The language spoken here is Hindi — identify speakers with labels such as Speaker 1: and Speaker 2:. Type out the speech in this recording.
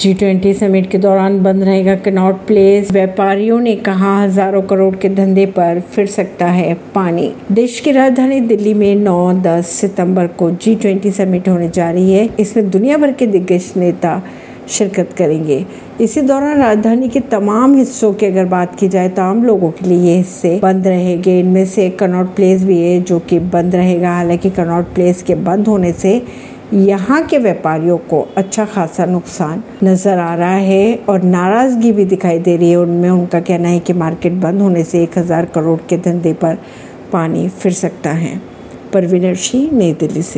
Speaker 1: जी ट्वेंटी समिट के दौरान बंद रहेगा कनॉट प्लेस व्यापारियों ने कहा हज़ारों करोड़ के धंधे पर फिर सकता है पानी। देश की राजधानी दिल्ली में 9-10 सितंबर को जी ट्वेंटी समिट होने जा रही है। इसमें दुनिया भर के दिग्गज नेता शिरकत करेंगे। इसी दौरान राजधानी के तमाम हिस्सों की अगर बात की जाए तो आम लोगों के लिए ये हिस्से बंद रहेंगे। इनमें से कनॉट प्लेस भी है जो कि बंद रहेगा। हालाँकि कनॉट प्लेस के बंद होने से यहाँ के व्यापारियों को अच्छा खासा नुकसान नज़र आ रहा है और नाराज़गी भी दिखाई दे रही है। उनमें उनका कहना है कि मार्केट बंद होने से एक हज़ार करोड़ के धंधे पर पानी फिर सकता है। परवीनर सिंह नई दिल्ली से।